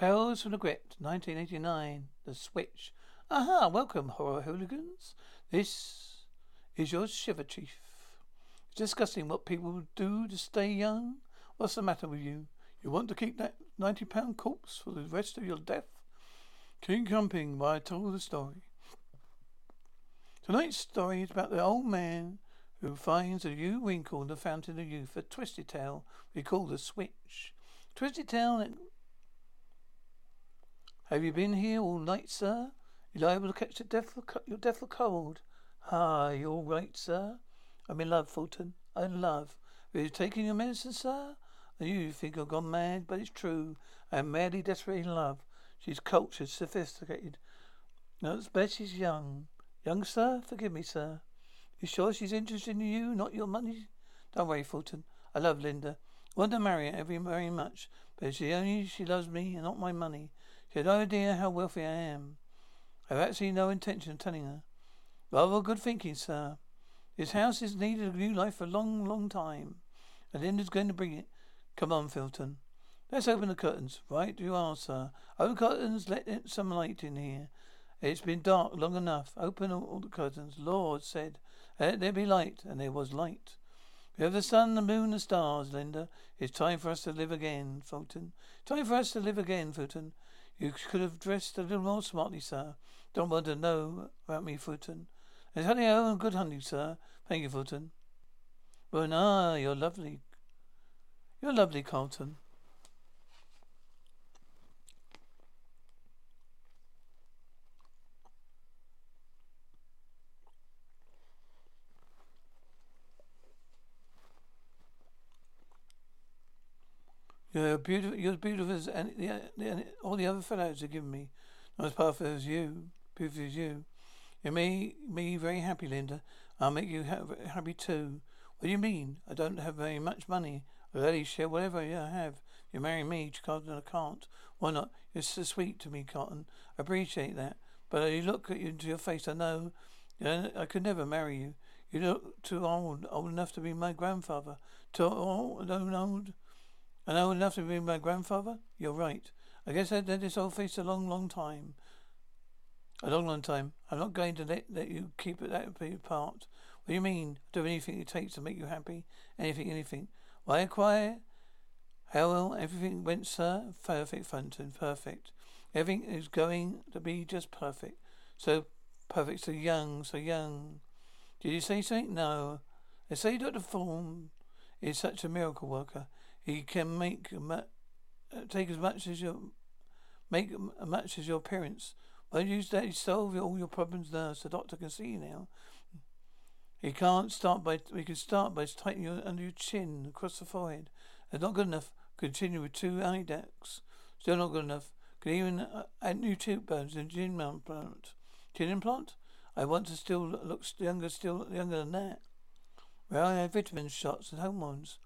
Tales from the Crypt, 1989, The Switch. Aha, welcome, horror hooligans. This is your Shiver Chief. Discussing what people do to stay young. What's the matter with you? You want to keep that 90 pound corpse for the rest of your death? King jumping while I tell the story. Tonight's story is about the old man who finds a new wrinkle in the fountain of youth, a twisted tale we call the switch. Twisted tale have you been here all night, sir? You liable to catch the death your death of cold? Ah, you're all right, sir? I'm in love, Fulton. I'm in love. Are you taking your medicine, sir? You think I've gone mad, but it's true. I am madly desperate in love. She's cultured, sophisticated. No, it's best she's young. Young, sir? Forgive me, sir. You sure she's interested in you, not your money? Don't worry, Fulton. I love Linda. I want to marry her very, very much, but she only she loves me and not my money. She had no idea how wealthy I am. I have actually no intention of telling her. Rather good thinking, sir. This house has needed a new life for a long, long time. And Linda's going to bring it. Come on, Fulton. Let's open the curtains. Right you are, sir. Open the curtains, let some light in here. It's been dark long enough. Open all, the curtains. Lord said, Let there be light, and there was light. We have the sun, the moon, the stars, Linda. It's time for us to live again, Fulton. Time for us to live again, Fulton. You could have dressed a little more smartly, sir. Don't want to know about me, Fulton. And honey, oh, good hunting, sir. Thank you, Fulton. Well, ah, you're lovely. You're lovely, Carlton. You're beautiful. You're as beautiful as any, the, the, all the other fellows have given me. Not as powerful as you. Beautiful as you. You make me very happy, Linda. I'll make you ha- happy too. What do you mean? I don't have very much money. I'll you share whatever I have. You marry me, Cotton. I can't. Why not? You're so sweet to me, Cotton. I appreciate that. But I look at you into your face. I know. I could never marry you. You look too old, old enough to be my grandfather. Too old, old. And I old enough to be my grandfather? You're right. I guess I've had this old face a long, long time. A long, long time. I'm not going to let, let you keep it that apart. What do you mean? Do anything it takes to make you happy? Anything, anything. Why acquire? How well everything went, sir? Perfect, Fenton. Perfect. Everything is going to be just perfect. So perfect, so young, so young. Did you say something? No. They say Dr. Thorne is such a miracle worker. He can make take as much as your make as much as your. Why use that he solve all your problems nurse. The doctor can see you now. He can't start by we can start by tightening your under your chin across the forehead. It's not good enough. Continue with two eye ducts. Still not good enough. Can even uh, add new tooth bones and chin implant. Chin implant? I want to still look younger, still younger than that. Well, I have vitamin shots and hormones.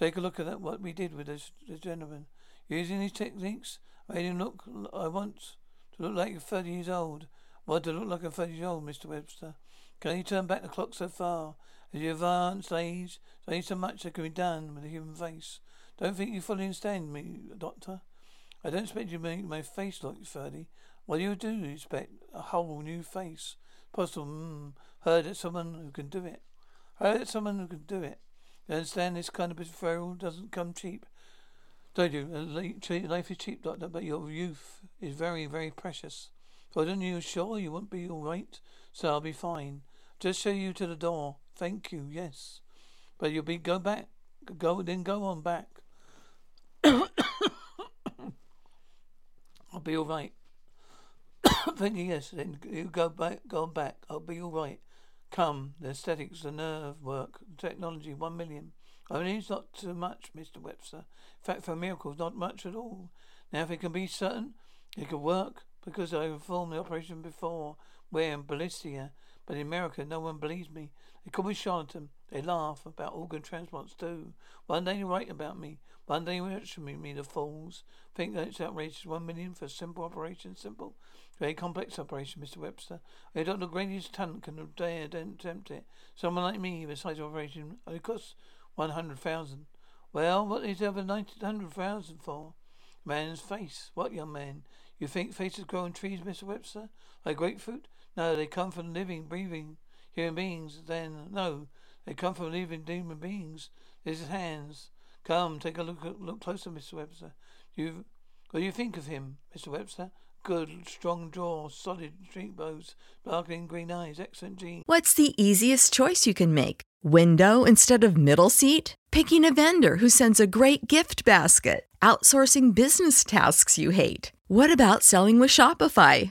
Take a look at what we did with this, this gentleman. Using these techniques, made him look, I want to look like 30 years old. What to look like a 30 years old, Mr. Webster? Can you turn back the clock so far? As you advance age, there ain't so much that can be done with a human face. Don't think you fully understand me, Doctor. I don't expect you to make my face look 30. What do you do? You expect a whole new face. Possible, mm, heard that someone who can do it. Heard that someone who can do it. You understand this kind of referral doesn't come cheap. Don't uh, you? Life is cheap, doctor, but your youth is very, very precious. But aren't you sure you won't be all right? So I'll be fine. Just show you to the door. Thank you. Yes, but you'll be go back. Go then. Go on back. I'll be all right. Thank you. Yes, then you go back. Go on back. I'll be all right. Come, the aesthetics, the nerve work, the technology, one million. Only it's not too much, Mr. Webster. In fact, for miracles, not much at all. Now, if it can be certain, it could work, because I performed the operation before, where in Ballistia, but in America, no one believes me. They call me charlatan. They laugh about organ transplants too. One day they write about me. One day they mention me, me the fools. Think that it's outrageous. One million for a simple operation. Simple. Very complex operation, Mr. Webster. A Dr. Grady's talent can dare don't attempt it. Someone like me, the size operation, it costs one hundred thousand. Well, what is ninety hundred thousand for? Man's face. What, young man? You think faces grow on trees, Mr. Webster? Like grapefruit? No, they come from living, breathing human beings. Then, no, they come from living human beings. There's his hands. Come, take a look look closer, Mr. Webster. You, what do you think of him, Mr. Webster? Good, strong jaw, solid cheekbones, sparkling green eyes, excellent genes. What's the easiest choice you can make? Window instead of middle seat? Picking a vendor who sends a great gift basket? Outsourcing business tasks you hate? What about selling with Shopify?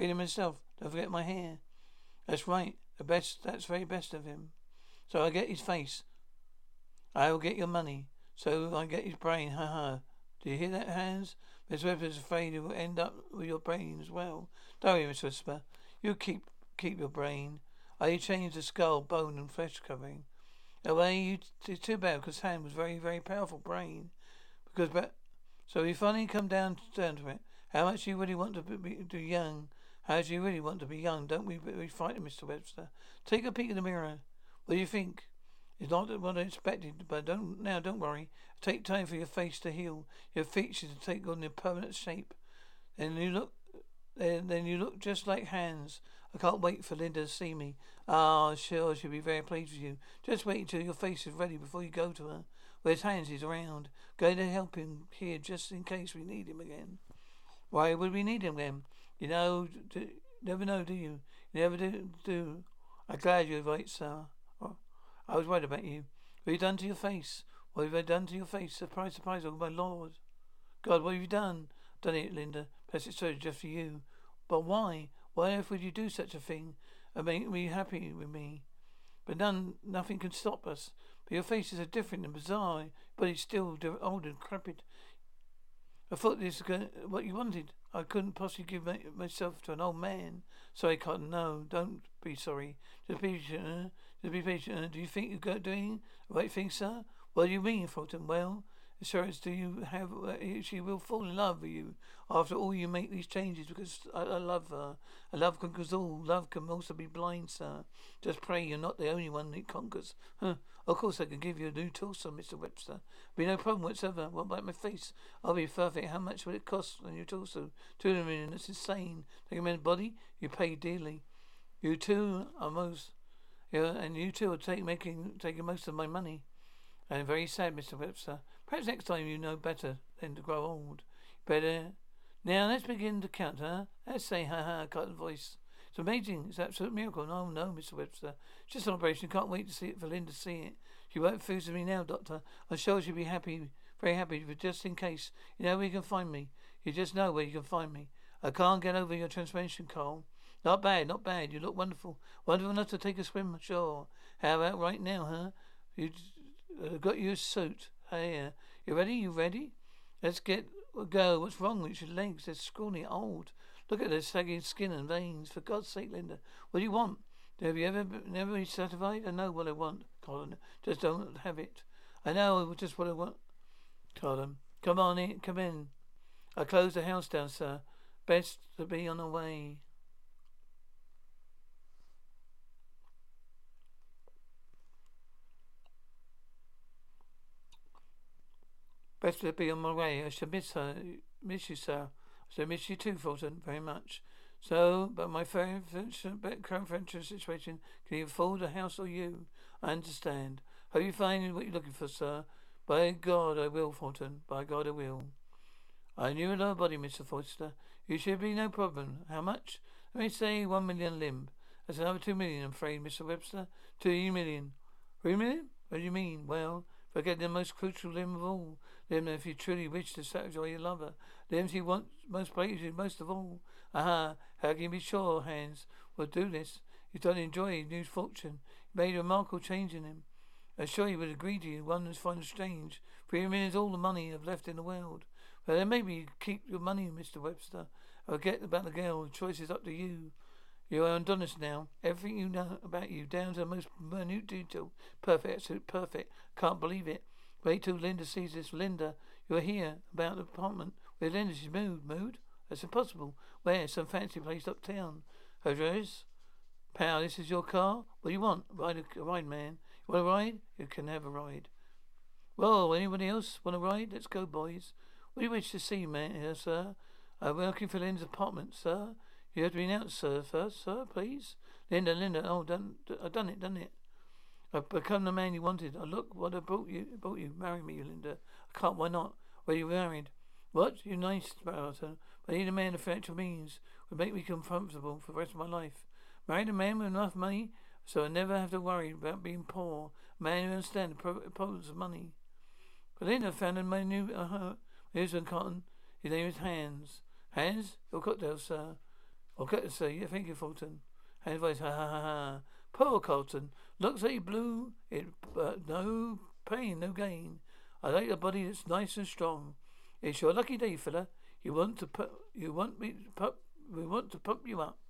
Bury them myself. Don't forget my hair. That's right. The best. That's very best of him. So I get his face. I will get your money. So I get his brain. Ha ha. Do you hear that, Hans? Miss Webster's afraid it will end up with your brain as well. Don't worry, Miss Webster. You keep keep your brain. I changed the skull, bone, and flesh covering. Away, you it's too bad because Hans was very, very powerful brain. Because, but so we finally come down down to it. How much you really want to be, be young? Do you really want to be young? Don't we be frightened, Mr. Webster? Take a peek in the mirror. What do you think? It's not what I expected, but don't now. Don't worry. Take time for your face to heal, your features to take on their permanent shape. Then you look, then, then you look just like Hans. I can't wait for Linda to see me. Ah, sure, she'll be very pleased with you. Just wait until your face is ready before you go to her. Where's Hans? He's around. Going to help him here just in case we need him again. Why would we need him then? You know, do, never know, do you? You never do. do. I'm glad you're right, sir. Oh, I was worried about you. What have you done to your face? What have you done to your face? Surprise, surprise, oh my lord. God, what have you done? Done it, Linda. Perhaps it's so just for you. But why? Why earth would you do such a thing and make me happy with me? But none, nothing can stop us. But your faces are different and bizarre, but it's still old and decrepit. I thought this was what you wanted. I couldn't possibly give my, myself to an old man. Sorry, Cotton. No, don't be sorry. Just be patient. Uh, just be patient. Uh, do you think you're doing the right thing, sir? What do you mean, Fulton? Well, assurance do you have uh, she will fall in love with you after all you make these changes because I, I love her. I love conquers all. Love can also be blind, sir. Just pray you're not the only one that conquers. Huh. Of course I can give you a new torso, Mr. Webster. Be no problem whatsoever. What about my face? I'll be perfect. How much will it cost on your torso? Two million. That's insane. Take a man's body, you pay dearly. You too are most yeah, and you two are take, making taking most of my money. I'm very sad, Mr. Webster. Perhaps next time you know better than to grow old. Better. Now let's begin to count, huh? Let's say, ha ha, cotton voice. It's amazing. It's an absolute miracle. No, no, Mr. Webster. It's just an operation. Can't wait to see it for Linda to see it. She won't refuse me now, Doctor. I'm sure she'll be happy, very happy, but just in case, you know where you can find me. You just know where you can find me. I can't get over your transformation, Cole. Not bad, not bad. You look wonderful. Wonderful enough to take a swim ashore. How about right now, huh? You uh, got your suit. Hey, uh, you ready? You ready? Let's get go. What's wrong with your legs? They're scrawny, old. Look at their sagging skin and veins. For God's sake, Linda, what do you want? Have you ever never been satisfied? I know what I want, Colin. Just don't have it. I know just what I want, Colin. Come on in. Come in. I closed the house down, sir. Best to be on the way. Best to be on my way. I shall miss uh, her, miss you, uh, sir. I shall miss you too, Fulton, very much. So, but my current financial situation can you afford a house or you? I understand. Hope you find what you're looking for, sir. By God, I will, Fulton. By God, I will. I knew nobody, Mr. Forster. You should be no problem. How much? Let me say one million limb. That's another two million, I'm afraid, Mr. Webster. Two million. Three million? What do you mean? Well, forget the most crucial limb of all. Limb if you truly wish to satisfy your lover. Limbs he wants most most of all. Aha, how can you be sure Hans will do this? You don't enjoy his new fortune. You made a remarkable change in him. I assure you would agree to you, one that's fine strange. Three million is all the money I've left in the world. But then maybe you keep your money, Mr. Webster. I forget about the girl. The choice is up to you. You are Adonis now. Everything you know about you, down to the most minute detail. Perfect, absolute perfect. Can't believe it. Wait till Linda sees this. Linda, you are here about the apartment. Where Linda? She's moved. Moved? That's impossible. Where? Some fancy place uptown. Her address? Pal, this is your car? What do you want? Ride a ride, man. You want a ride? You can have a ride. Well, anybody else want a ride? Let's go, boys. What do you wish to see, man, here, uh, sir? Uh, I'm looking for Linda's apartment, sir. You have to be announced, sir, first, sir, please. Linda, Linda, oh, done, I've done it, done it. I've become the man you wanted. I oh, look what I brought you, brought you. Marry me, Linda. I can't, why not? Were you married? What? You're nice, Barton. I need a man of financial means. Would make me comfortable for the rest of my life. Married a man with enough money so I never have to worry about being poor. A man who understands the problems of money. But Linda found my new uh, one cotton. His name is Hans. Hans? Your cocktail, sir. To say, yeah, thank you, Fulton. Hans voice, ha ha ha ha. Poor Colton. Looks like blew it, but no pain, no gain. I like a body that's nice and strong. It's your lucky day, fella. You want to put, you want me to pump, we want to pump you up.